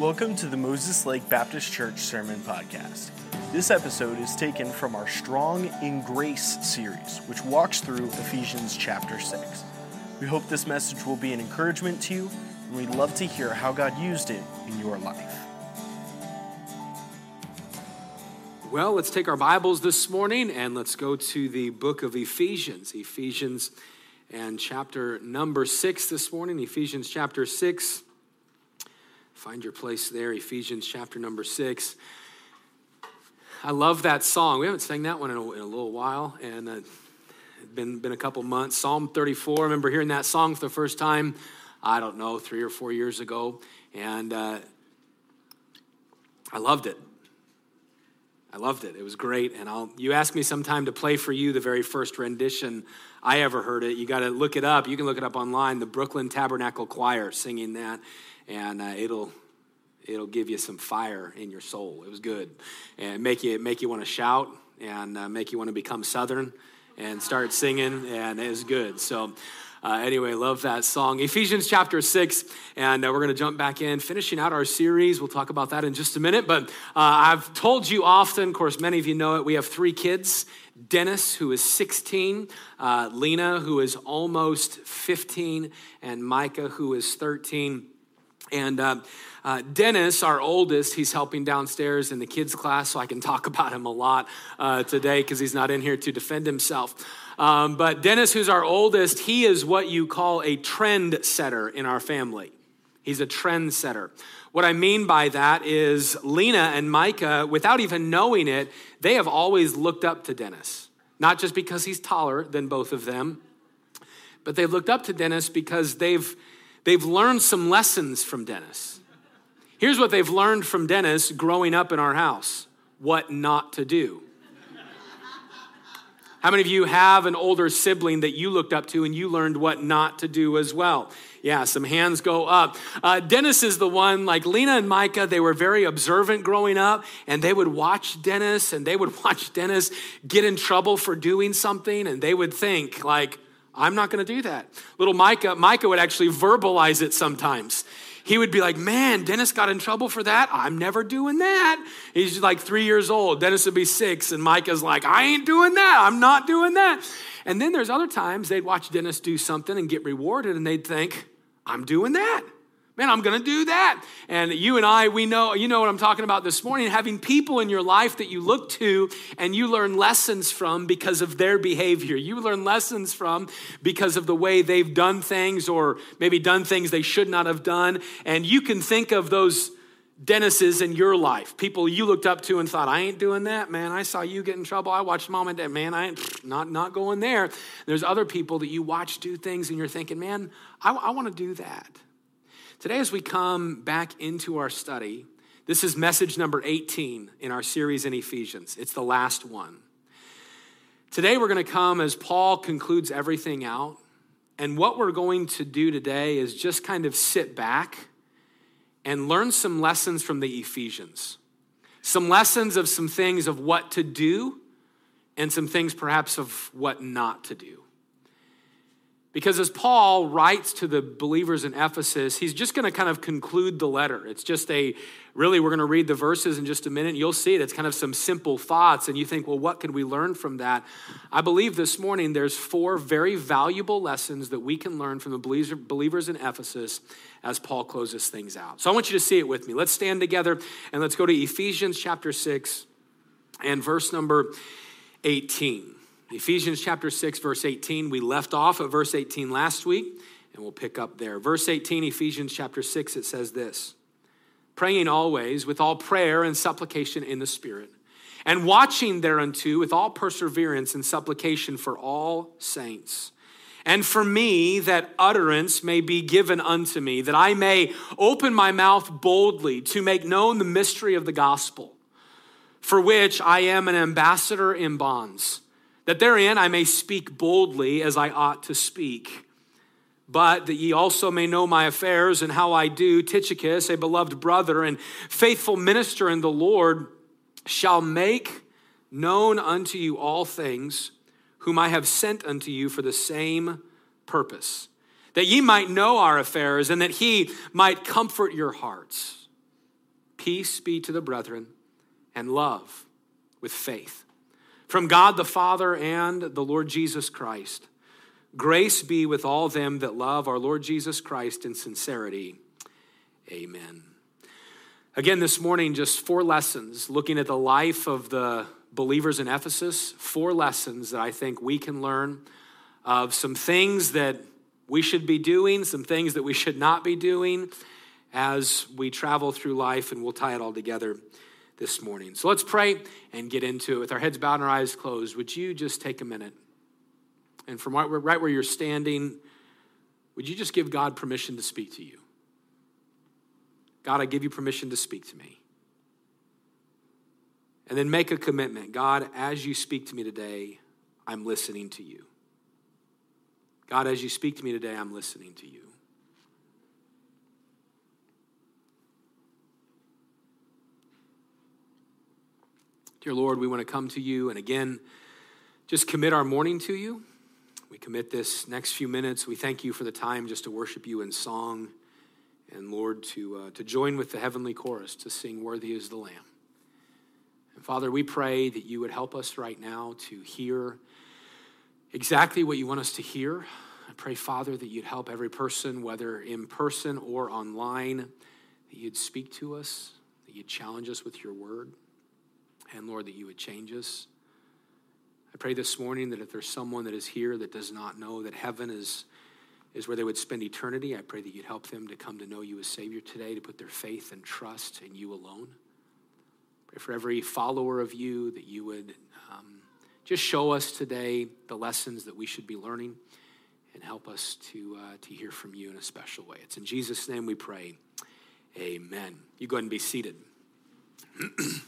Welcome to the Moses Lake Baptist Church Sermon Podcast. This episode is taken from our Strong in Grace series, which walks through Ephesians chapter 6. We hope this message will be an encouragement to you, and we'd love to hear how God used it in your life. Well, let's take our Bibles this morning and let's go to the book of Ephesians. Ephesians and chapter number 6 this morning. Ephesians chapter 6. Find your place there, Ephesians chapter number 6. I love that song. We haven't sang that one in a, in a little while, and uh, been been a couple months. Psalm 34. I remember hearing that song for the first time. I don't know, three or four years ago, and uh, I loved it. I loved it. It was great, and I'll. You ask me sometime to play for you the very first rendition I ever heard it. You got to look it up. You can look it up online. The Brooklyn Tabernacle Choir singing that, and uh, it'll it'll give you some fire in your soul. It was good, and make you make you want to shout and uh, make you want to become Southern and start singing, and it was good. So. Uh, anyway, love that song. Ephesians chapter 6, and uh, we're going to jump back in, finishing out our series. We'll talk about that in just a minute. But uh, I've told you often, of course, many of you know it, we have three kids Dennis, who is 16, uh, Lena, who is almost 15, and Micah, who is 13. And uh, uh, Dennis, our oldest, he's helping downstairs in the kids' class, so I can talk about him a lot uh, today because he's not in here to defend himself. Um, but Dennis, who's our oldest, he is what you call a trend setter in our family. He's a trend setter. What I mean by that is Lena and Micah, without even knowing it, they have always looked up to Dennis. Not just because he's taller than both of them, but they've looked up to Dennis because they've, they've learned some lessons from Dennis. Here's what they've learned from Dennis growing up in our house what not to do. How many of you have an older sibling that you looked up to and you learned what not to do as well? Yeah, some hands go up. Uh, Dennis is the one, like Lena and Micah, they were very observant growing up, and they would watch Dennis and they would watch Dennis get in trouble for doing something, and they would think, like, I'm not going to do that. Little Micah, Micah would actually verbalize it sometimes he would be like, Man, Dennis got in trouble for that. I'm never doing that. He's like three years old. Dennis would be six, and Micah's like, I ain't doing that. I'm not doing that. And then there's other times they'd watch Dennis do something and get rewarded, and they'd think, I'm doing that. Man, I'm going to do that. And you and I, we know, you know what I'm talking about this morning, having people in your life that you look to and you learn lessons from because of their behavior. You learn lessons from because of the way they've done things or maybe done things they should not have done. And you can think of those Dennis's in your life, people you looked up to and thought, I ain't doing that, man. I saw you get in trouble. I watched mom and dad, man, I ain't not, not going there. There's other people that you watch do things and you're thinking, man, I, I want to do that. Today, as we come back into our study, this is message number 18 in our series in Ephesians. It's the last one. Today, we're going to come as Paul concludes everything out. And what we're going to do today is just kind of sit back and learn some lessons from the Ephesians. Some lessons of some things of what to do, and some things perhaps of what not to do. Because as Paul writes to the believers in Ephesus, he's just going to kind of conclude the letter. It's just a, really, we're going to read the verses in just a minute. You'll see it. It's kind of some simple thoughts. And you think, well, what can we learn from that? I believe this morning there's four very valuable lessons that we can learn from the believers in Ephesus as Paul closes things out. So I want you to see it with me. Let's stand together and let's go to Ephesians chapter 6 and verse number 18. Ephesians chapter 6, verse 18. We left off at verse 18 last week, and we'll pick up there. Verse 18, Ephesians chapter 6, it says this Praying always with all prayer and supplication in the Spirit, and watching thereunto with all perseverance and supplication for all saints. And for me, that utterance may be given unto me, that I may open my mouth boldly to make known the mystery of the gospel, for which I am an ambassador in bonds that therein I may speak boldly as I ought to speak. But that ye also may know my affairs and how I do, Tychicus, a beloved brother and faithful minister in the Lord, shall make known unto you all things, whom I have sent unto you for the same purpose, that ye might know our affairs and that he might comfort your hearts. peace be to the brethren, and love with faith. From God the Father and the Lord Jesus Christ, grace be with all them that love our Lord Jesus Christ in sincerity. Amen. Again, this morning, just four lessons looking at the life of the believers in Ephesus, four lessons that I think we can learn of some things that we should be doing, some things that we should not be doing as we travel through life, and we'll tie it all together this morning. So let's pray and get into it. With our heads bowed and our eyes closed, would you just take a minute? And from right where you're standing, would you just give God permission to speak to you? God, I give you permission to speak to me. And then make a commitment God, as you speak to me today, I'm listening to you. God, as you speak to me today, I'm listening to you. Dear Lord, we want to come to you and again just commit our morning to you. We commit this next few minutes. We thank you for the time just to worship you in song and, Lord, to, uh, to join with the heavenly chorus to sing, Worthy is the Lamb. And Father, we pray that you would help us right now to hear exactly what you want us to hear. I pray, Father, that you'd help every person, whether in person or online, that you'd speak to us, that you'd challenge us with your word. And Lord, that you would change us. I pray this morning that if there's someone that is here that does not know that heaven is, is where they would spend eternity, I pray that you'd help them to come to know you as Savior today, to put their faith and trust in you alone. Pray for every follower of you that you would um, just show us today the lessons that we should be learning and help us to, uh, to hear from you in a special way. It's in Jesus' name we pray. Amen. You go ahead and be seated.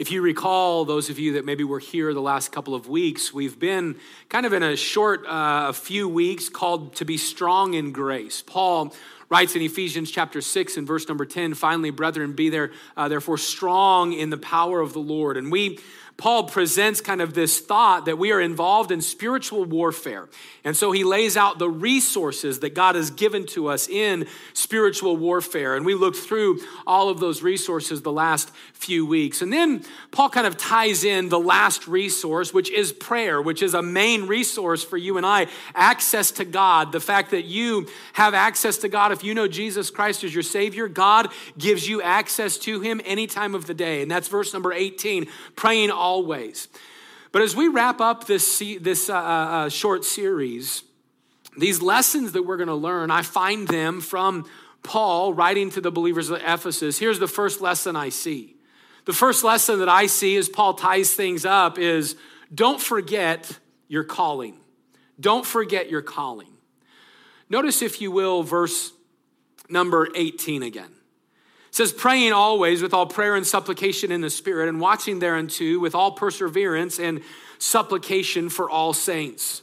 If you recall, those of you that maybe were here the last couple of weeks, we've been kind of in a short uh, few weeks called to be strong in grace. Paul writes in Ephesians chapter 6 and verse number 10 finally, brethren, be there, uh, therefore strong in the power of the Lord. And we Paul presents kind of this thought that we are involved in spiritual warfare. And so he lays out the resources that God has given to us in spiritual warfare. And we looked through all of those resources the last few weeks. And then Paul kind of ties in the last resource, which is prayer, which is a main resource for you and I access to God. The fact that you have access to God, if you know Jesus Christ as your Savior, God gives you access to Him any time of the day. And that's verse number 18 praying all always. But as we wrap up this, this uh, uh, uh, short series, these lessons that we're going to learn, I find them from Paul writing to the believers of Ephesus. Here's the first lesson I see. The first lesson that I see as Paul ties things up is don't forget your calling. Don't forget your calling. Notice, if you will, verse number 18 again. It says, praying always with all prayer and supplication in the Spirit, and watching thereunto with all perseverance and supplication for all saints.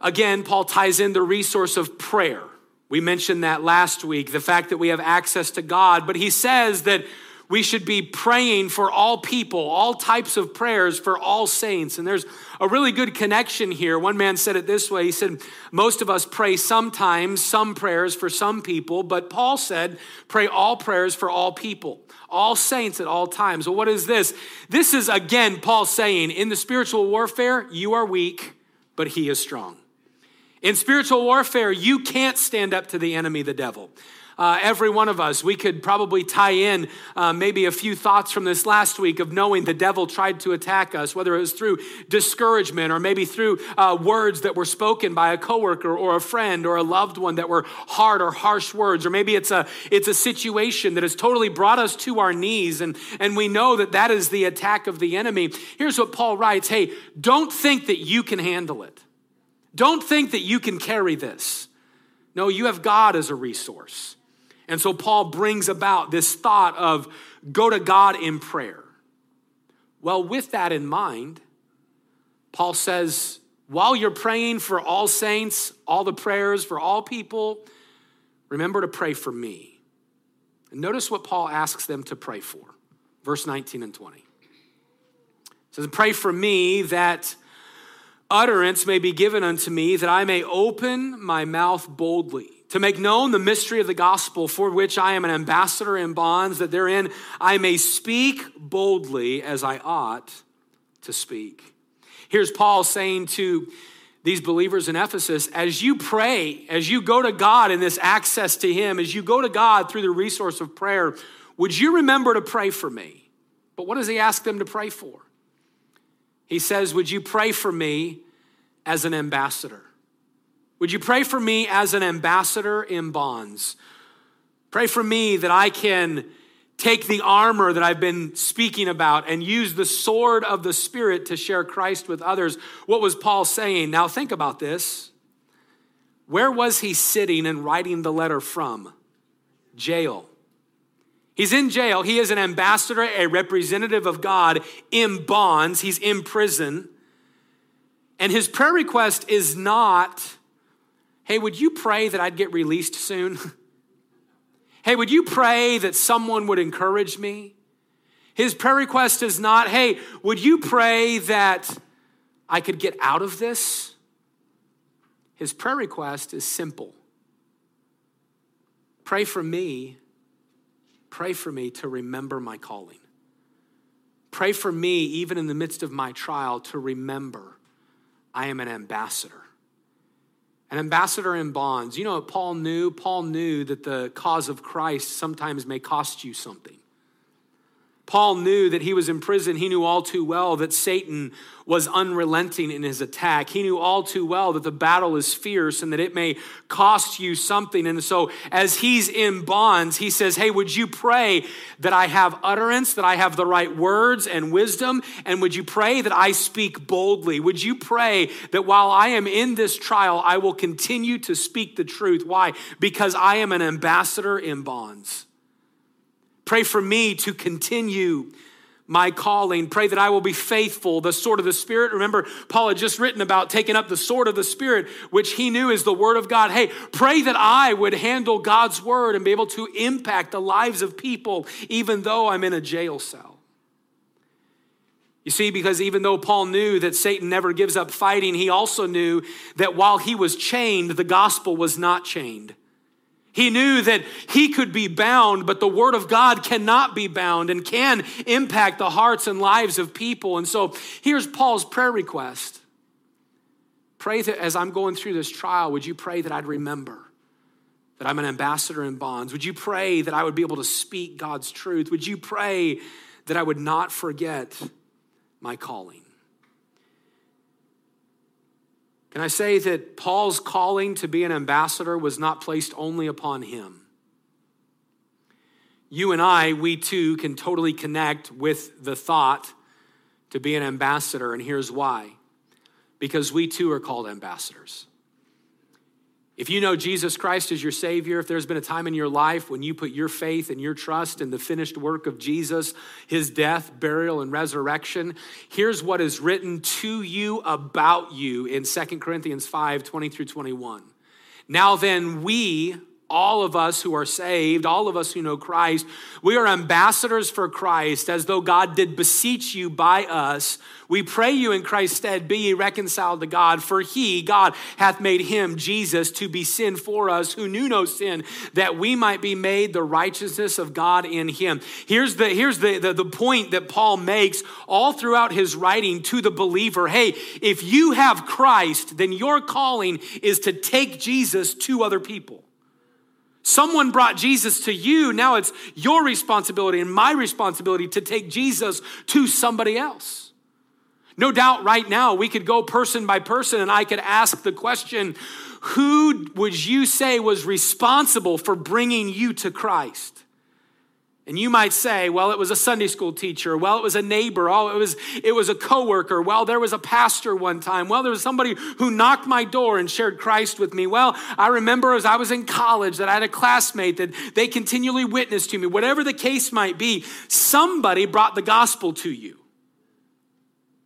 Again, Paul ties in the resource of prayer. We mentioned that last week, the fact that we have access to God, but he says that we should be praying for all people, all types of prayers for all saints. And there's a really good connection here. One man said it this way He said, Most of us pray sometimes some prayers for some people, but Paul said, Pray all prayers for all people, all saints at all times. Well, what is this? This is, again, Paul saying, In the spiritual warfare, you are weak, but he is strong. In spiritual warfare, you can't stand up to the enemy, the devil uh, every one of us. We could probably tie in uh, maybe a few thoughts from this last week of knowing the devil tried to attack us, whether it was through discouragement or maybe through uh, words that were spoken by a coworker or a friend or a loved one that were hard or harsh words, or maybe it's a it's a situation that has totally brought us to our knees, and and we know that that is the attack of the enemy. Here's what Paul writes: Hey, don't think that you can handle it. Don't think that you can carry this. No, you have God as a resource. And so Paul brings about this thought of go to God in prayer. Well, with that in mind, Paul says, while you're praying for all saints, all the prayers for all people, remember to pray for me. And notice what Paul asks them to pray for. Verse 19 and 20. It says, Pray for me that utterance may be given unto me, that I may open my mouth boldly to make known the mystery of the gospel for which I am an ambassador in bonds, that therein I may speak boldly as I ought to speak. Here's Paul saying to these believers in Ephesus as you pray, as you go to God in this access to Him, as you go to God through the resource of prayer, would you remember to pray for me? But what does He ask them to pray for? He says, Would you pray for me as an ambassador? Would you pray for me as an ambassador in bonds? Pray for me that I can take the armor that I've been speaking about and use the sword of the Spirit to share Christ with others. What was Paul saying? Now, think about this. Where was he sitting and writing the letter from? Jail. He's in jail. He is an ambassador, a representative of God in bonds. He's in prison. And his prayer request is not Hey, would you pray that I'd get released soon? hey, would you pray that someone would encourage me? His prayer request is not, hey, would you pray that I could get out of this? His prayer request is simple pray for me, pray for me to remember my calling. Pray for me, even in the midst of my trial, to remember I am an ambassador an ambassador in bonds. You know what Paul knew? Paul knew that the cause of Christ sometimes may cost you something. Paul knew that he was in prison. He knew all too well that Satan was unrelenting in his attack. He knew all too well that the battle is fierce and that it may cost you something. And so, as he's in bonds, he says, Hey, would you pray that I have utterance, that I have the right words and wisdom? And would you pray that I speak boldly? Would you pray that while I am in this trial, I will continue to speak the truth? Why? Because I am an ambassador in bonds. Pray for me to continue my calling. Pray that I will be faithful. The sword of the Spirit. Remember, Paul had just written about taking up the sword of the Spirit, which he knew is the Word of God. Hey, pray that I would handle God's Word and be able to impact the lives of people, even though I'm in a jail cell. You see, because even though Paul knew that Satan never gives up fighting, he also knew that while he was chained, the gospel was not chained. He knew that he could be bound, but the Word of God cannot be bound and can impact the hearts and lives of people. And so here's Paul's prayer request Pray that as I'm going through this trial, would you pray that I'd remember that I'm an ambassador in bonds? Would you pray that I would be able to speak God's truth? Would you pray that I would not forget my calling? Can I say that Paul's calling to be an ambassador was not placed only upon him? You and I, we too, can totally connect with the thought to be an ambassador, and here's why because we too are called ambassadors. If you know Jesus Christ as your Savior, if there's been a time in your life when you put your faith and your trust in the finished work of Jesus, his death, burial, and resurrection, here's what is written to you about you in 2 Corinthians 5 20 through 21. Now then, we all of us who are saved, all of us who know Christ, we are ambassadors for Christ, as though God did beseech you by us. We pray you in Christ's stead, be ye reconciled to God, for he, God, hath made him, Jesus, to be sin for us, who knew no sin, that we might be made the righteousness of God in him. Here's the, here's the, the, the point that Paul makes all throughout his writing to the believer. Hey, if you have Christ, then your calling is to take Jesus to other people. Someone brought Jesus to you. Now it's your responsibility and my responsibility to take Jesus to somebody else. No doubt right now we could go person by person and I could ask the question who would you say was responsible for bringing you to Christ? And you might say, well, it was a Sunday school teacher. Well, it was a neighbor. Oh, it was, it was a coworker. Well, there was a pastor one time. Well, there was somebody who knocked my door and shared Christ with me. Well, I remember as I was in college that I had a classmate that they continually witnessed to me. Whatever the case might be, somebody brought the gospel to you.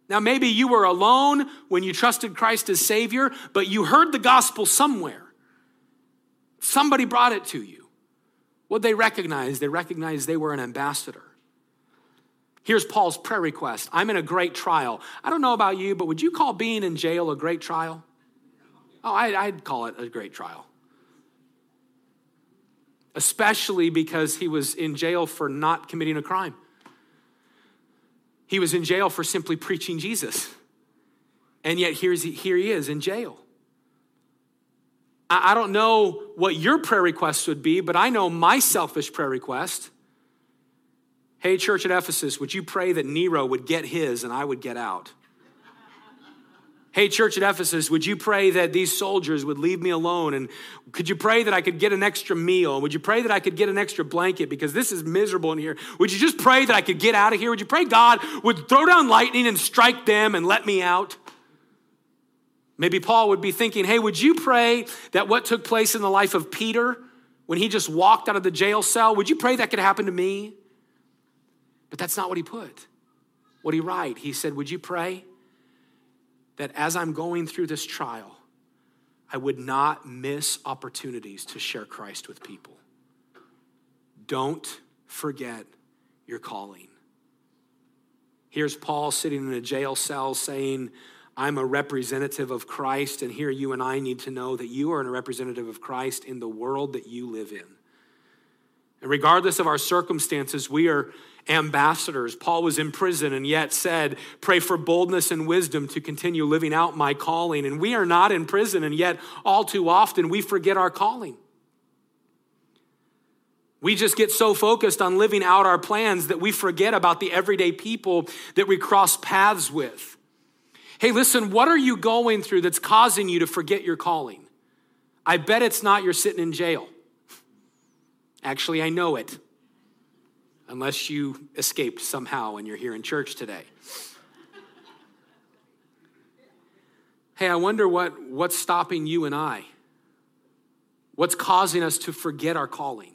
Now, maybe you were alone when you trusted Christ as Savior, but you heard the gospel somewhere. Somebody brought it to you. What they recognized, they recognized they were an ambassador. Here's Paul's prayer request I'm in a great trial. I don't know about you, but would you call being in jail a great trial? Oh, I'd, call it a great trial. especially because he was in jail for not committing a crime. He was in jail for simply preaching Jesus. And yet, here's, here he is in jail. I don't know what your prayer request would be, but I know my selfish prayer request. Hey, church at Ephesus, would you pray that Nero would get his and I would get out? Hey, church at Ephesus, would you pray that these soldiers would leave me alone? And could you pray that I could get an extra meal? Would you pray that I could get an extra blanket because this is miserable in here? Would you just pray that I could get out of here? Would you pray God would throw down lightning and strike them and let me out? Maybe Paul would be thinking, hey, would you pray that what took place in the life of Peter when he just walked out of the jail cell, would you pray that could happen to me? But that's not what he put. What he write? He said, would you pray that as I'm going through this trial, I would not miss opportunities to share Christ with people. Don't forget your calling. Here's Paul sitting in a jail cell saying, I'm a representative of Christ, and here you and I need to know that you are a representative of Christ in the world that you live in. And regardless of our circumstances, we are ambassadors. Paul was in prison and yet said, Pray for boldness and wisdom to continue living out my calling. And we are not in prison, and yet all too often we forget our calling. We just get so focused on living out our plans that we forget about the everyday people that we cross paths with. Hey, listen, what are you going through that's causing you to forget your calling? I bet it's not you're sitting in jail. Actually, I know it unless you escaped somehow and you're here in church today. hey, I wonder what, what's stopping you and I? What's causing us to forget our calling?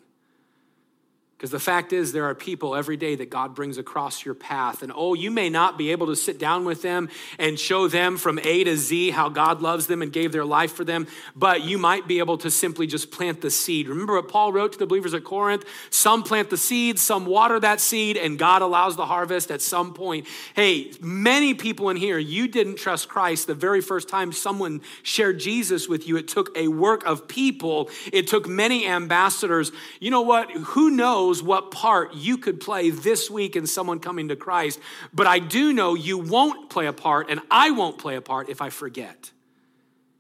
Because the fact is, there are people every day that God brings across your path. And oh, you may not be able to sit down with them and show them from A to Z how God loves them and gave their life for them, but you might be able to simply just plant the seed. Remember what Paul wrote to the believers at Corinth? Some plant the seed, some water that seed, and God allows the harvest at some point. Hey, many people in here, you didn't trust Christ the very first time someone shared Jesus with you. It took a work of people, it took many ambassadors. You know what? Who knows? Knows what part you could play this week in someone coming to Christ, but I do know you won't play a part, and I won't play a part if I forget.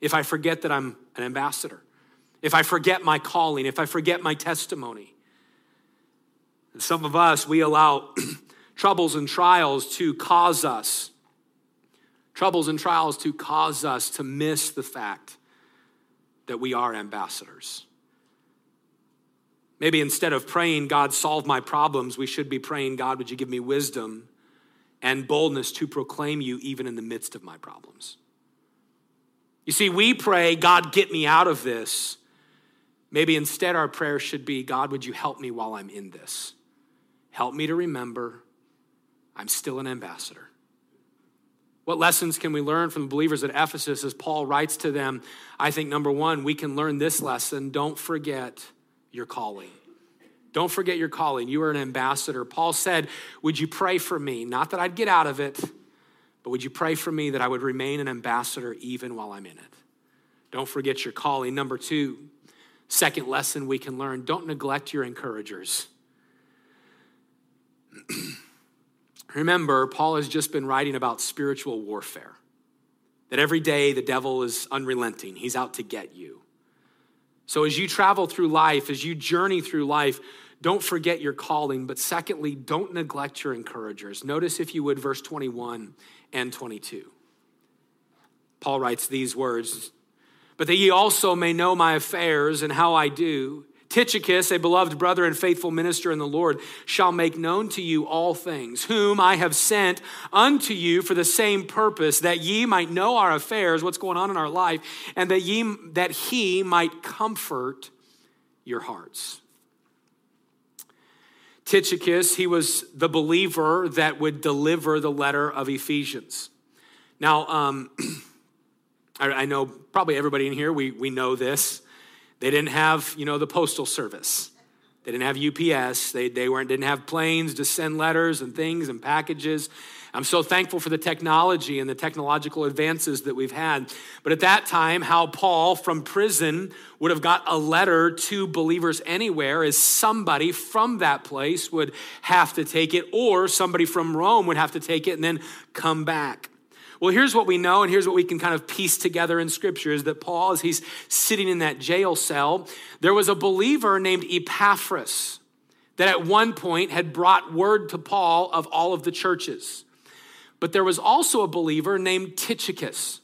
If I forget that I'm an ambassador, if I forget my calling, if I forget my testimony. And some of us, we allow troubles and trials to cause us, troubles and trials to cause us to miss the fact that we are ambassadors. Maybe instead of praying, God, solve my problems, we should be praying, God, would you give me wisdom and boldness to proclaim you even in the midst of my problems? You see, we pray, God, get me out of this. Maybe instead our prayer should be, God, would you help me while I'm in this? Help me to remember I'm still an ambassador. What lessons can we learn from the believers at Ephesus as Paul writes to them? I think number one, we can learn this lesson don't forget your calling. Don't forget your calling. You are an ambassador. Paul said, Would you pray for me? Not that I'd get out of it, but would you pray for me that I would remain an ambassador even while I'm in it? Don't forget your calling. Number two, second lesson we can learn don't neglect your encouragers. Remember, Paul has just been writing about spiritual warfare. That every day the devil is unrelenting, he's out to get you. So, as you travel through life, as you journey through life, don't forget your calling, but secondly, don't neglect your encouragers. Notice, if you would, verse 21 and 22. Paul writes these words But that ye also may know my affairs and how I do Tychicus, a beloved brother and faithful minister in the Lord, shall make known to you all things, whom I have sent unto you for the same purpose, that ye might know our affairs, what's going on in our life, and that ye that he might comfort your hearts. Tychicus, he was the believer that would deliver the letter of Ephesians. Now, um, I, I know probably everybody in here, we, we know this. They didn't have, you know, the postal service. They didn't have UPS. They, they weren't, didn't have planes to send letters and things and packages. I'm so thankful for the technology and the technological advances that we've had. But at that time, how Paul from prison would have got a letter to believers anywhere is somebody from that place would have to take it, or somebody from Rome would have to take it and then come back. Well, here's what we know, and here's what we can kind of piece together in Scripture is that Paul, as he's sitting in that jail cell, there was a believer named Epaphras that at one point had brought word to Paul of all of the churches. But there was also a believer named Tychicus.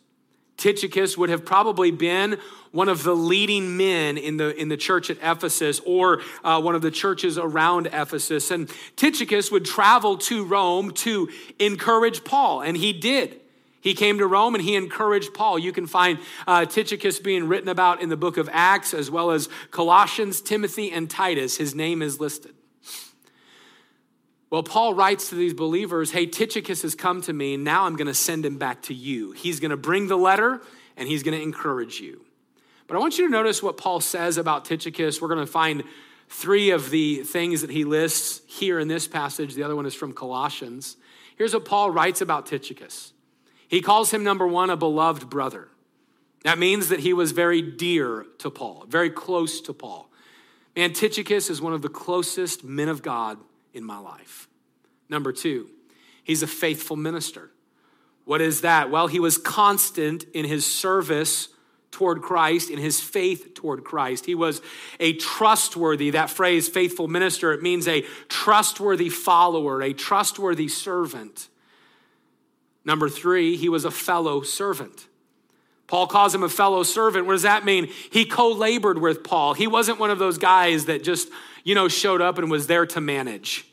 Tychicus would have probably been one of the leading men in the, in the church at Ephesus or uh, one of the churches around Ephesus. And Tychicus would travel to Rome to encourage Paul, and he did. He came to Rome and he encouraged Paul. You can find uh, Tychicus being written about in the book of Acts, as well as Colossians, Timothy, and Titus. His name is listed. Well, Paul writes to these believers, Hey, Tychicus has come to me, and now I'm going to send him back to you. He's going to bring the letter and he's going to encourage you. But I want you to notice what Paul says about Tychicus. We're going to find three of the things that he lists here in this passage. The other one is from Colossians. Here's what Paul writes about Tychicus he calls him, number one, a beloved brother. That means that he was very dear to Paul, very close to Paul. Man, Tychicus is one of the closest men of God in my life. Number two, he's a faithful minister. What is that? Well, he was constant in his service toward Christ, in his faith toward Christ. He was a trustworthy, that phrase, faithful minister, it means a trustworthy follower, a trustworthy servant. Number three, he was a fellow servant. Paul calls him a fellow servant. What does that mean? He co labored with Paul. He wasn't one of those guys that just you know, showed up and was there to manage.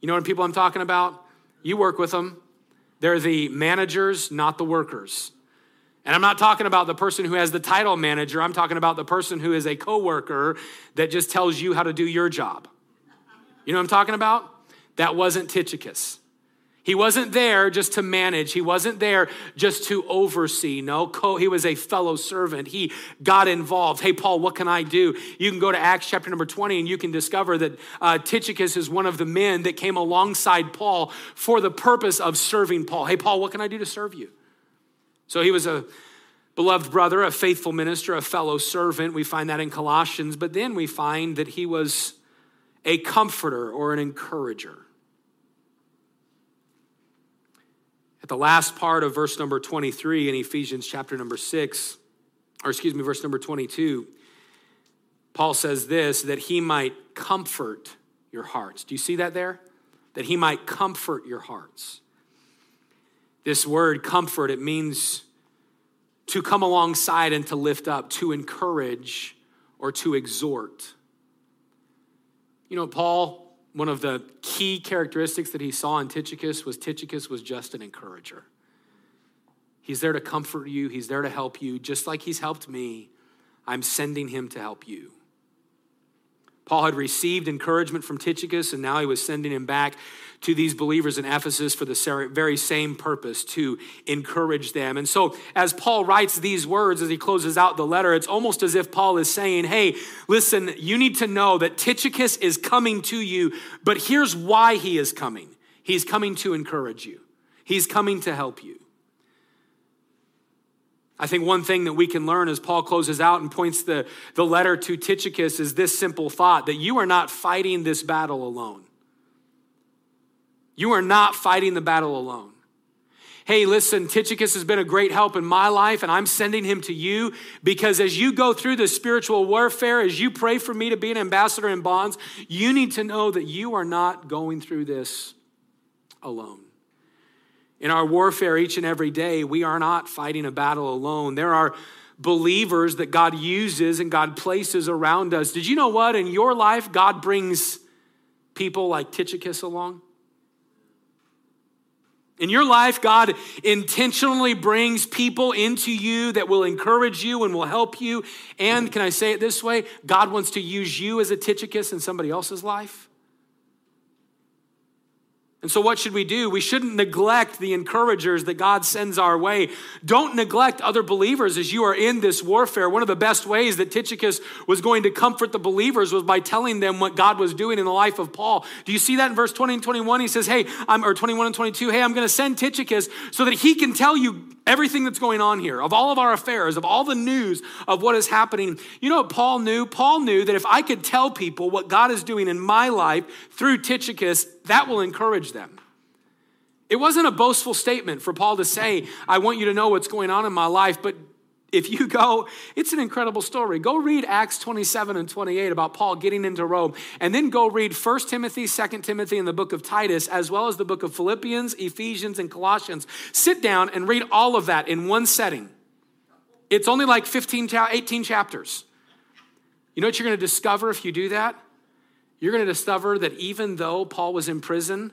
You know what people I'm talking about? You work with them. They're the managers, not the workers. And I'm not talking about the person who has the title manager. I'm talking about the person who is a coworker that just tells you how to do your job. You know what I'm talking about? That wasn't Tychicus. He wasn't there just to manage. He wasn't there just to oversee. No, he was a fellow servant. He got involved. Hey, Paul, what can I do? You can go to Acts chapter number 20 and you can discover that uh, Tychicus is one of the men that came alongside Paul for the purpose of serving Paul. Hey, Paul, what can I do to serve you? So he was a beloved brother, a faithful minister, a fellow servant. We find that in Colossians. But then we find that he was a comforter or an encourager. At the last part of verse number 23 in Ephesians chapter number 6, or excuse me, verse number 22, Paul says this that he might comfort your hearts. Do you see that there? That he might comfort your hearts. This word comfort, it means to come alongside and to lift up, to encourage, or to exhort. You know, Paul one of the key characteristics that he saw in Tychicus was Tychicus was just an encourager. He's there to comfort you, he's there to help you, just like he's helped me. I'm sending him to help you. Paul had received encouragement from Tychicus, and now he was sending him back to these believers in Ephesus for the very same purpose to encourage them. And so, as Paul writes these words as he closes out the letter, it's almost as if Paul is saying, Hey, listen, you need to know that Tychicus is coming to you, but here's why he is coming. He's coming to encourage you, he's coming to help you. I think one thing that we can learn as Paul closes out and points the, the letter to Tychicus is this simple thought that you are not fighting this battle alone. You are not fighting the battle alone. Hey, listen, Tychicus has been a great help in my life, and I'm sending him to you because as you go through the spiritual warfare, as you pray for me to be an ambassador in bonds, you need to know that you are not going through this alone. In our warfare each and every day, we are not fighting a battle alone. There are believers that God uses and God places around us. Did you know what? In your life, God brings people like Tychicus along. In your life, God intentionally brings people into you that will encourage you and will help you. And can I say it this way? God wants to use you as a Tychicus in somebody else's life. And so, what should we do? We shouldn't neglect the encouragers that God sends our way. Don't neglect other believers as you are in this warfare. One of the best ways that Tychicus was going to comfort the believers was by telling them what God was doing in the life of Paul. Do you see that in verse 20 and 21? He says, Hey, I'm, or 21 and 22, hey, I'm going to send Tychicus so that he can tell you everything that's going on here, of all of our affairs, of all the news of what is happening. You know what Paul knew? Paul knew that if I could tell people what God is doing in my life through Tychicus, that will encourage them. It wasn't a boastful statement for Paul to say, I want you to know what's going on in my life, but if you go, it's an incredible story. Go read Acts 27 and 28 about Paul getting into Rome, and then go read 1 Timothy, 2 Timothy, and the book of Titus, as well as the book of Philippians, Ephesians, and Colossians. Sit down and read all of that in one setting. It's only like 15, 18 chapters. You know what you're going to discover if you do that? You're going to discover that even though Paul was in prison,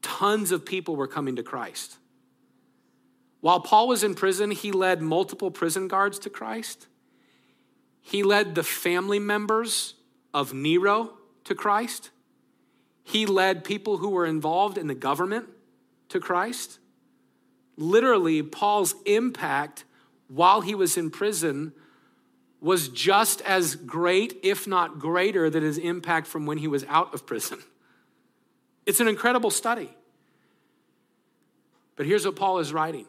tons of people were coming to Christ. While Paul was in prison, he led multiple prison guards to Christ. He led the family members of Nero to Christ. He led people who were involved in the government to Christ. Literally, Paul's impact while he was in prison was just as great, if not greater, than his impact from when he was out of prison. It's an incredible study. But here's what Paul is writing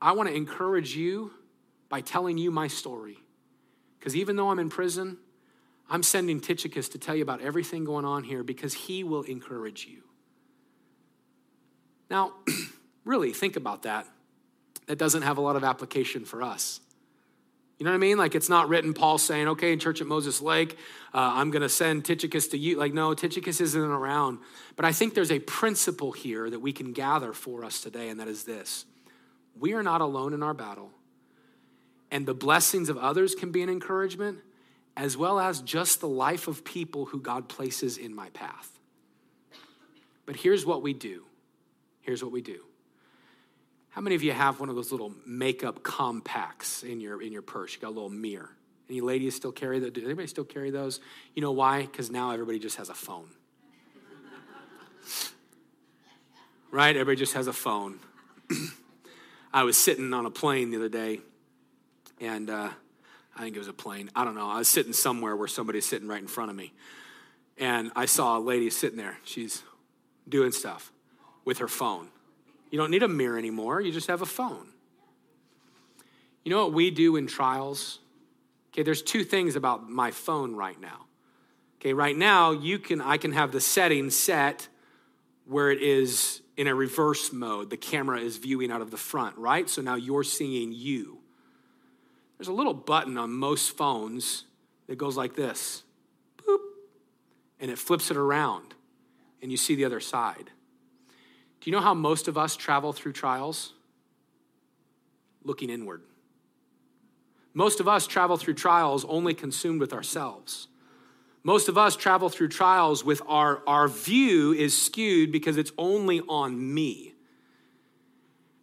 I want to encourage you by telling you my story. Because even though I'm in prison, I'm sending Tychicus to tell you about everything going on here because he will encourage you. Now, really, think about that. That doesn't have a lot of application for us. You know what I mean? Like it's not written, Paul saying, okay, in church at Moses Lake, uh, I'm going to send Tychicus to you. Like, no, Tychicus isn't around. But I think there's a principle here that we can gather for us today, and that is this we are not alone in our battle. And the blessings of others can be an encouragement, as well as just the life of people who God places in my path. But here's what we do. Here's what we do. How many of you have one of those little makeup compacts in your in your purse? You got a little mirror. Any ladies still carry those? Does anybody still carry those? You know why? Because now everybody just has a phone. right? Everybody just has a phone. I was sitting on a plane the other day, and uh, I think it was a plane. I don't know. I was sitting somewhere where somebody's sitting right in front of me, and I saw a lady sitting there. She's doing stuff with her phone. You don't need a mirror anymore, you just have a phone. You know what we do in trials? Okay, there's two things about my phone right now. Okay, right now you can I can have the setting set where it is in a reverse mode. The camera is viewing out of the front, right? So now you're seeing you. There's a little button on most phones that goes like this. Boop. And it flips it around and you see the other side. Do you know how most of us travel through trials? Looking inward. Most of us travel through trials only consumed with ourselves. Most of us travel through trials with our, our view is skewed because it's only on me.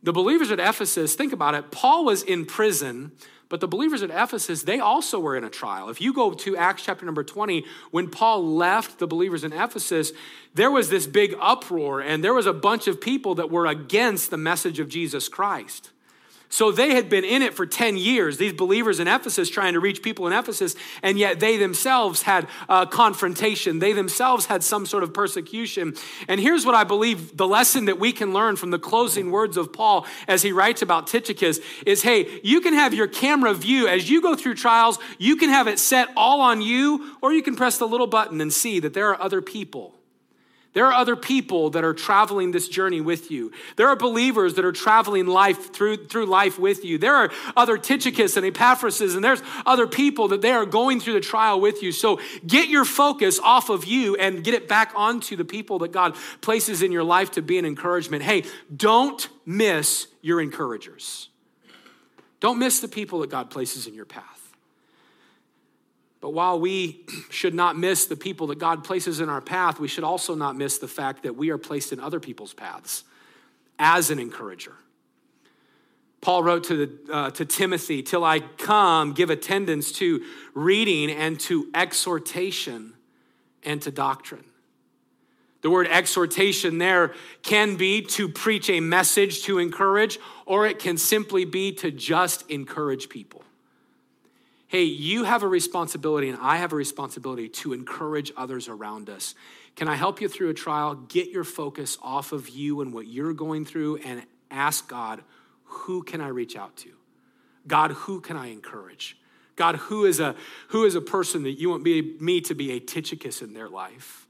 The believers at Ephesus, think about it, Paul was in prison but the believers at Ephesus, they also were in a trial. If you go to Acts chapter number 20, when Paul left the believers in Ephesus, there was this big uproar, and there was a bunch of people that were against the message of Jesus Christ. So they had been in it for 10 years, these believers in Ephesus trying to reach people in Ephesus, and yet they themselves had a confrontation. They themselves had some sort of persecution. And here's what I believe the lesson that we can learn from the closing words of Paul as he writes about Tychicus is hey, you can have your camera view as you go through trials, you can have it set all on you, or you can press the little button and see that there are other people there are other people that are traveling this journey with you. There are believers that are traveling life through, through life with you. There are other Tychicus and Epaphrases, and there's other people that they are going through the trial with you. So get your focus off of you and get it back onto the people that God places in your life to be an encouragement. Hey, don't miss your encouragers. Don't miss the people that God places in your path. But while we should not miss the people that God places in our path, we should also not miss the fact that we are placed in other people's paths as an encourager. Paul wrote to, the, uh, to Timothy, Till I come, give attendance to reading and to exhortation and to doctrine. The word exhortation there can be to preach a message to encourage, or it can simply be to just encourage people. Hey, you have a responsibility, and I have a responsibility to encourage others around us. Can I help you through a trial? Get your focus off of you and what you're going through and ask God, who can I reach out to? God, who can I encourage? God, who is a, who is a person that you want me to be a Tychicus in their life?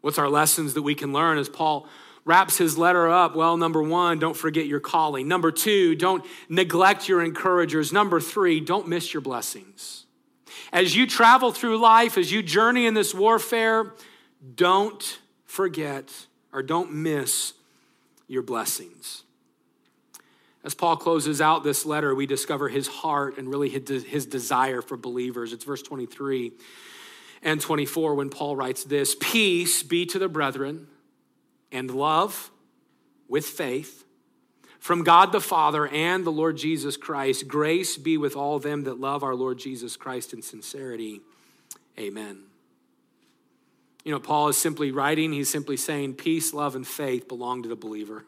What's our lessons that we can learn as Paul wraps his letter up? Well, number one, don't forget your calling. Number two, don't neglect your encouragers. Number three, don't miss your blessings. As you travel through life, as you journey in this warfare, don't forget or don't miss your blessings. As Paul closes out this letter, we discover his heart and really his desire for believers. It's verse 23 and 24 when Paul writes this Peace be to the brethren and love with faith from God the Father and the Lord Jesus Christ. Grace be with all them that love our Lord Jesus Christ in sincerity. Amen. You know, Paul is simply writing, he's simply saying, peace, love, and faith belong to the believer.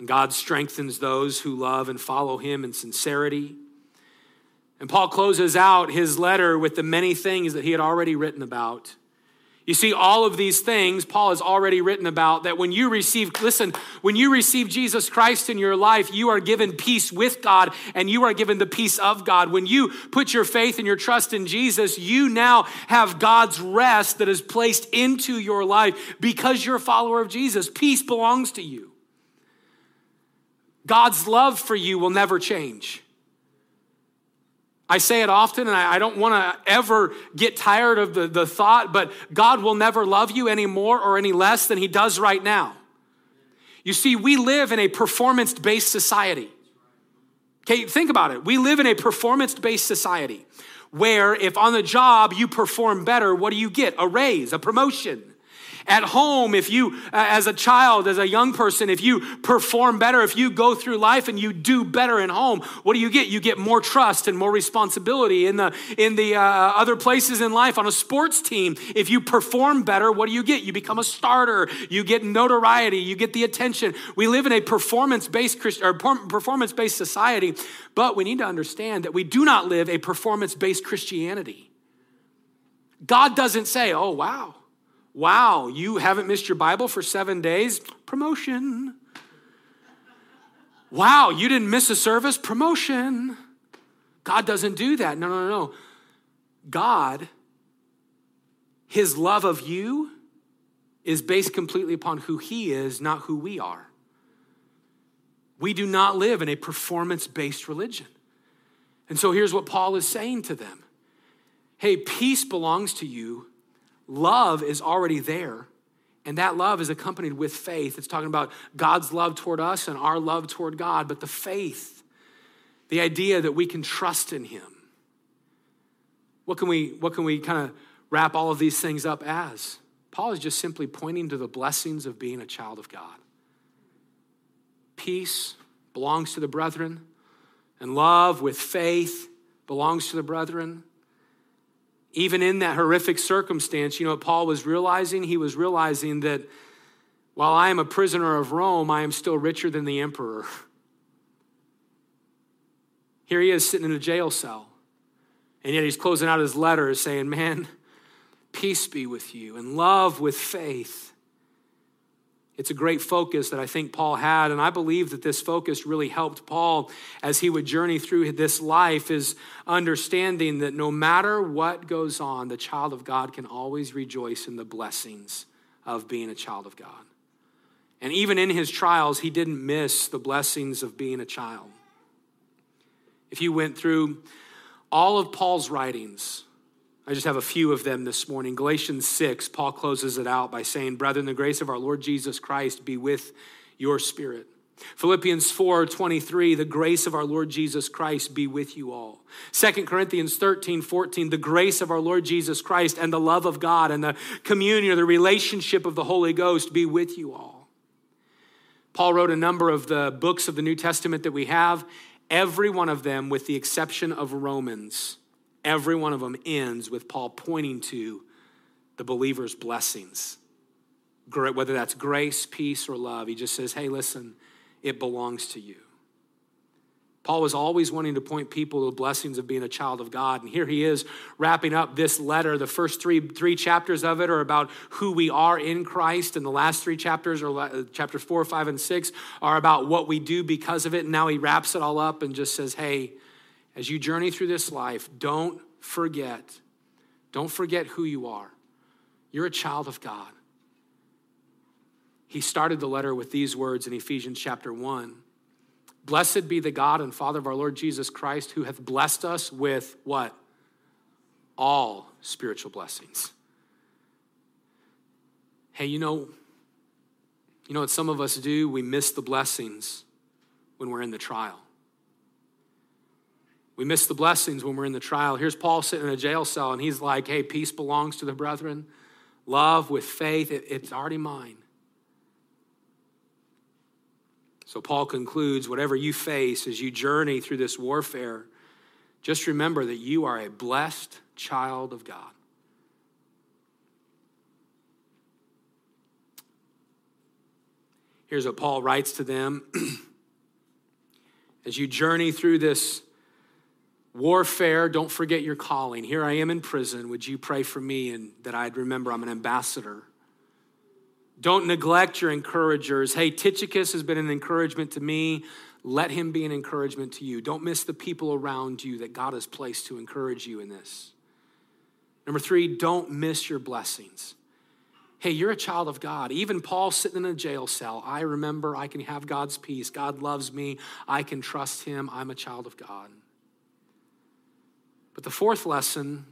And God strengthens those who love and follow him in sincerity. And Paul closes out his letter with the many things that he had already written about. You see, all of these things Paul has already written about that when you receive, listen, when you receive Jesus Christ in your life, you are given peace with God and you are given the peace of God. When you put your faith and your trust in Jesus, you now have God's rest that is placed into your life because you're a follower of Jesus. Peace belongs to you. God's love for you will never change. I say it often, and I, don't want to ever get tired of the, the thought, but God will never love you any more or any less than He does right now. You see, we live in a performance based society. Okay, think about it. We live in a performance based society where if on the job you perform better, what do you get? A raise, a promotion. At home, if you, uh, as a child, as a young person, if you perform better, if you go through life and you do better in home, what do you get? You get more trust and more responsibility. In the, in the uh, other places in life, on a sports team, if you perform better, what do you get? You become a starter. You get notoriety. You get the attention. We live in a performance-based Christian or performance-based society, but we need to understand that we do not live a performance-based Christianity. God doesn't say, oh, wow, Wow, you haven't missed your Bible for seven days? Promotion. Wow, you didn't miss a service? Promotion. God doesn't do that. No, no, no. God, His love of you is based completely upon who He is, not who we are. We do not live in a performance based religion. And so here's what Paul is saying to them Hey, peace belongs to you love is already there. And that love is accompanied with faith. It's talking about God's love toward us and our love toward God, but the faith, the idea that we can trust in Him. What can we, what can we kind of wrap all of these things up as? Paul is just simply pointing to the blessings of being a child of God. Peace belongs to the brethren, and love with faith belongs to the brethren even in that horrific circumstance, you know what Paul was realizing? He was realizing that while I am a prisoner of Rome, I am still richer than the emperor. Here he is sitting in a jail cell, and yet he's closing out his letter saying, Man, peace be with you, and love with faith it's a great focus that I think Paul had, and I believe that this focus really helped Paul as he would journey through this life, is understanding that no matter what goes on, the child of God can always rejoice in the blessings of being a child of God. And even in his trials, he didn't miss the blessings of being a child. If you went through all of Paul's writings, I just have a few of them this morning. Galatians 6, Paul closes it out by saying, Brethren, the grace of our Lord Jesus Christ be with your spirit. Philippians 4 23, the grace of our Lord Jesus Christ be with you all. 2 Corinthians 13 14, the grace of our Lord Jesus Christ and the love of God and the communion or the relationship of the Holy Ghost be with you all. Paul wrote a number of the books of the New Testament that we have, every one of them, with the exception of Romans, Every one of them ends with Paul pointing to the believer's blessings, whether that's grace, peace, or love. He just says, hey, listen, it belongs to you. Paul was always wanting to point people to the blessings of being a child of God. And here he is wrapping up this letter. The first three, three chapters of it are about who we are in Christ. And the last three chapters, or uh, chapters four, five, and six, are about what we do because of it. And now he wraps it all up and just says, hey, as you journey through this life, don't forget, don't forget who you are. You're a child of God. He started the letter with these words in Ephesians chapter 1. Blessed be the God and Father of our Lord Jesus Christ, who hath blessed us with what? All spiritual blessings. Hey, you know, you know what some of us do? We miss the blessings when we're in the trial. We miss the blessings when we're in the trial. Here's Paul sitting in a jail cell, and he's like, hey, peace belongs to the brethren. Love with faith, it, it's already mine. So Paul concludes whatever you face as you journey through this warfare, just remember that you are a blessed child of God. Here's what Paul writes to them. As you journey through this warfare, don't forget your calling. Here I am in prison. Would you pray for me and that I'd remember I'm an ambassador? Don't neglect your encouragers. Hey, Tychicus has been an encouragement to me. Let him be an encouragement to you. Don't miss the people around you that God has placed to encourage you in this. Number three, don't miss your blessings. Hey, you're a child of God. Even Paul sitting in a jail cell, I remember I can have God's peace. God loves me. I can trust him. I'm a child of God. But the fourth lesson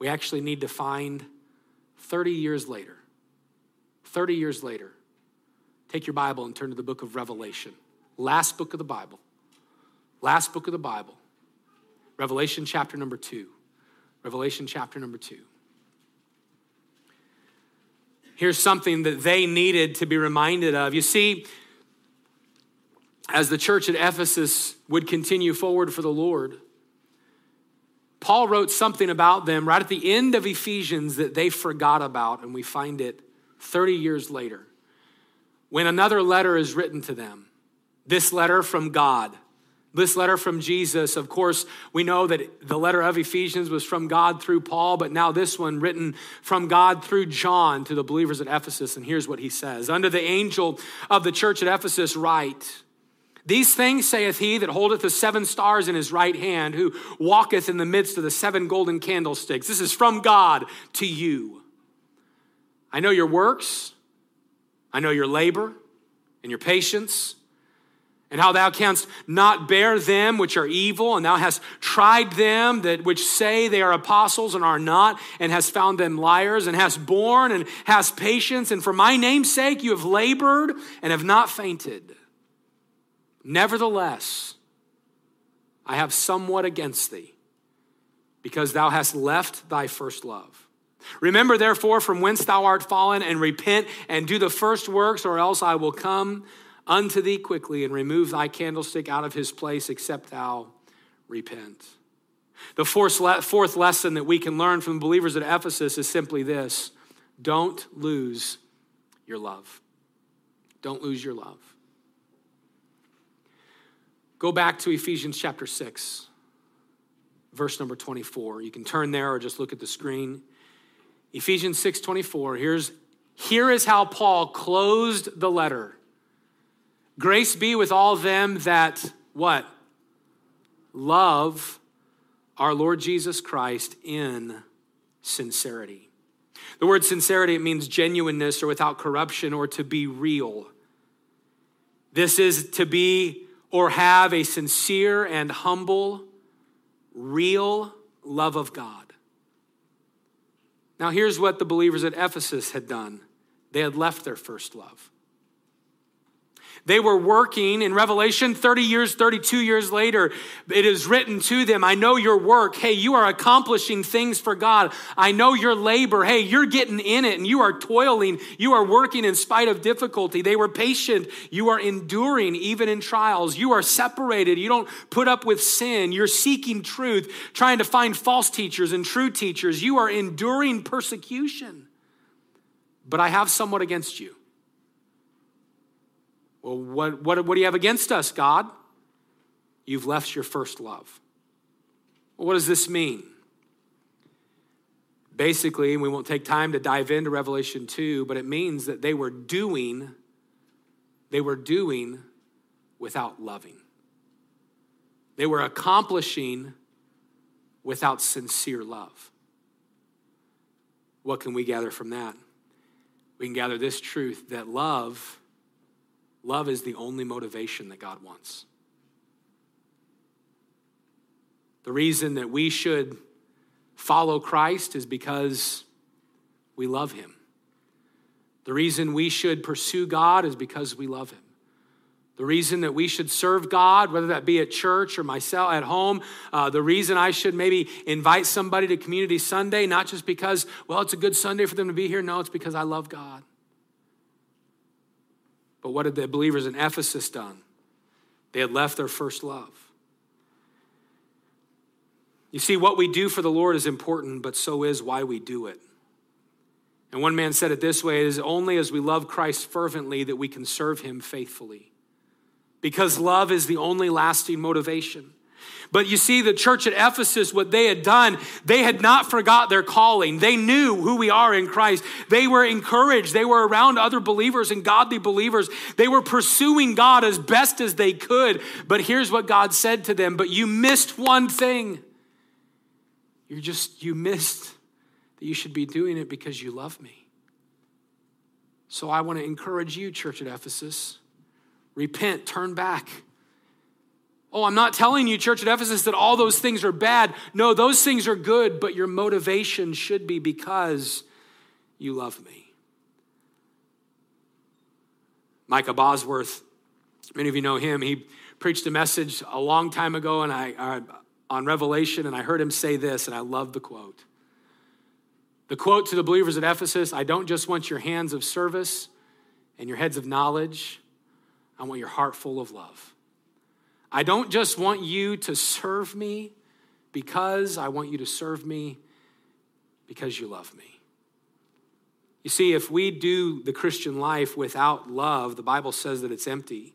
we actually need to find 30 years later. 30 years later, take your Bible and turn to the book of Revelation. Last book of the Bible. Last book of the Bible. Revelation chapter number two. Revelation chapter number two. Here's something that they needed to be reminded of. You see, as the church at Ephesus would continue forward for the Lord, Paul wrote something about them right at the end of Ephesians that they forgot about, and we find it 30 years later, when another letter is written to them, this letter from God, this letter from Jesus, of course, we know that the letter of Ephesians was from God through Paul, but now this one written from God through John to the believers at Ephesus. And here's what he says Under the angel of the church at Ephesus, write, These things saith he that holdeth the seven stars in his right hand, who walketh in the midst of the seven golden candlesticks. This is from God to you. I know your works, I know your labor and your patience, and how thou canst not bear them which are evil, and thou hast tried them that which say they are apostles and are not, and hast found them liars, and hast borne and hast patience, and for my name's sake you have labored and have not fainted. Nevertheless, I have somewhat against thee, because thou hast left thy first love. Remember, therefore, from whence thou art fallen, and repent and do the first works, or else I will come unto thee quickly and remove thy candlestick out of his place, except thou repent. The fourth lesson that we can learn from the believers at Ephesus is simply this don't lose your love. Don't lose your love. Go back to Ephesians chapter 6, verse number 24. You can turn there or just look at the screen. Ephesians 6:24. Here's here is how Paul closed the letter. Grace be with all them that what? Love our Lord Jesus Christ in sincerity. The word sincerity it means genuineness or without corruption or to be real. This is to be or have a sincere and humble real love of God. Now, here's what the believers at Ephesus had done they had left their first love. They were working in Revelation 30 years, 32 years later. It is written to them, I know your work. Hey, you are accomplishing things for God. I know your labor. Hey, you're getting in it and you are toiling. You are working in spite of difficulty. They were patient. You are enduring even in trials. You are separated. You don't put up with sin. You're seeking truth, trying to find false teachers and true teachers. You are enduring persecution. But I have somewhat against you. Well, what, what, what do you have against us, God? You've left your first love. Well, what does this mean? Basically, we won't take time to dive into Revelation 2, but it means that they were doing, they were doing without loving. They were accomplishing without sincere love. What can we gather from that? We can gather this truth that love Love is the only motivation that God wants. The reason that we should follow Christ is because we love him. The reason we should pursue God is because we love him. The reason that we should serve God, whether that be at church or myself at home, uh, the reason I should maybe invite somebody to Community Sunday, not just because, well, it's a good Sunday for them to be here. No, it's because I love God. But what had the believers in Ephesus done? They had left their first love. You see, what we do for the Lord is important, but so is why we do it. And one man said it this way it is only as we love Christ fervently that we can serve him faithfully. Because love is the only lasting motivation. But you see, the church at Ephesus, what they had done, they had not forgot their calling. They knew who we are in Christ. They were encouraged. They were around other believers and godly believers. They were pursuing God as best as they could. But here's what God said to them But you missed one thing. You just, you missed that you should be doing it because you love me. So I want to encourage you, church at Ephesus, repent, turn back Oh, I'm not telling you, church at Ephesus, that all those things are bad. No, those things are good, but your motivation should be because you love me. Micah Bosworth, many of you know him. He preached a message a long time ago and I, uh, on Revelation, and I heard him say this, and I love the quote. The quote to the believers at Ephesus I don't just want your hands of service and your heads of knowledge, I want your heart full of love. I don't just want you to serve me because I want you to serve me because you love me. You see, if we do the Christian life without love, the Bible says that it's empty.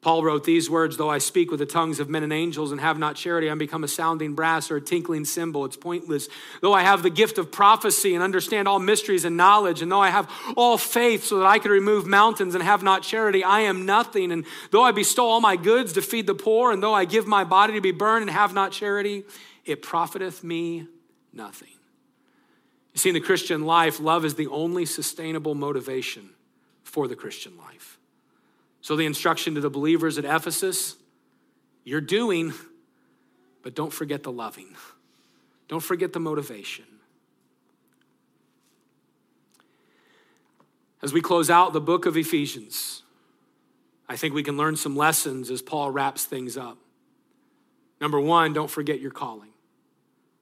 Paul wrote these words Though I speak with the tongues of men and angels and have not charity, I'm become a sounding brass or a tinkling cymbal. It's pointless. Though I have the gift of prophecy and understand all mysteries and knowledge, and though I have all faith so that I could remove mountains and have not charity, I am nothing. And though I bestow all my goods to feed the poor, and though I give my body to be burned and have not charity, it profiteth me nothing. You see, in the Christian life, love is the only sustainable motivation for the Christian life. So, the instruction to the believers at Ephesus you're doing, but don't forget the loving. Don't forget the motivation. As we close out the book of Ephesians, I think we can learn some lessons as Paul wraps things up. Number one, don't forget your calling.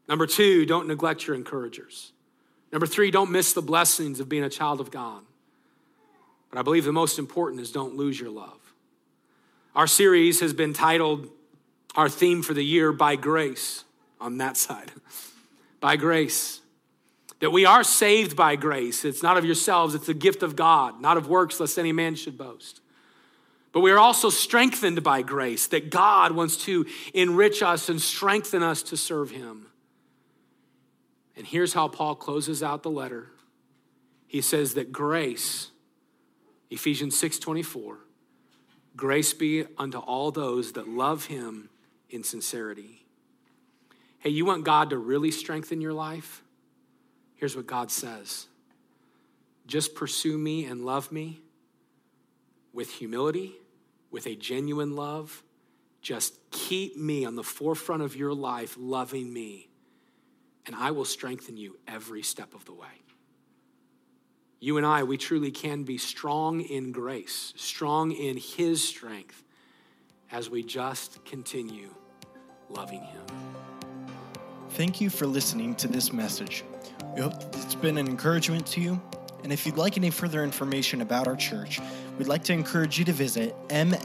Number two, don't neglect your encouragers. Number three, don't miss the blessings of being a child of God. But I believe the most important is don't lose your love. Our series has been titled, our theme for the year, By Grace, on that side. by grace. That we are saved by grace. It's not of yourselves, it's the gift of God, not of works, lest any man should boast. But we are also strengthened by grace, that God wants to enrich us and strengthen us to serve Him. And here's how Paul closes out the letter. He says that grace Ephesians 6:24 Grace be unto all those that love him in sincerity. Hey, you want God to really strengthen your life? Here's what God says. Just pursue me and love me with humility, with a genuine love. Just keep me on the forefront of your life, loving me, and I will strengthen you every step of the way. You and I, we truly can be strong in grace, strong in His strength as we just continue loving Him. Thank you for listening to this message. We hope it's been an encouragement to you. And if you'd like any further information about our church, we'd like to encourage you to visit mlbc.church.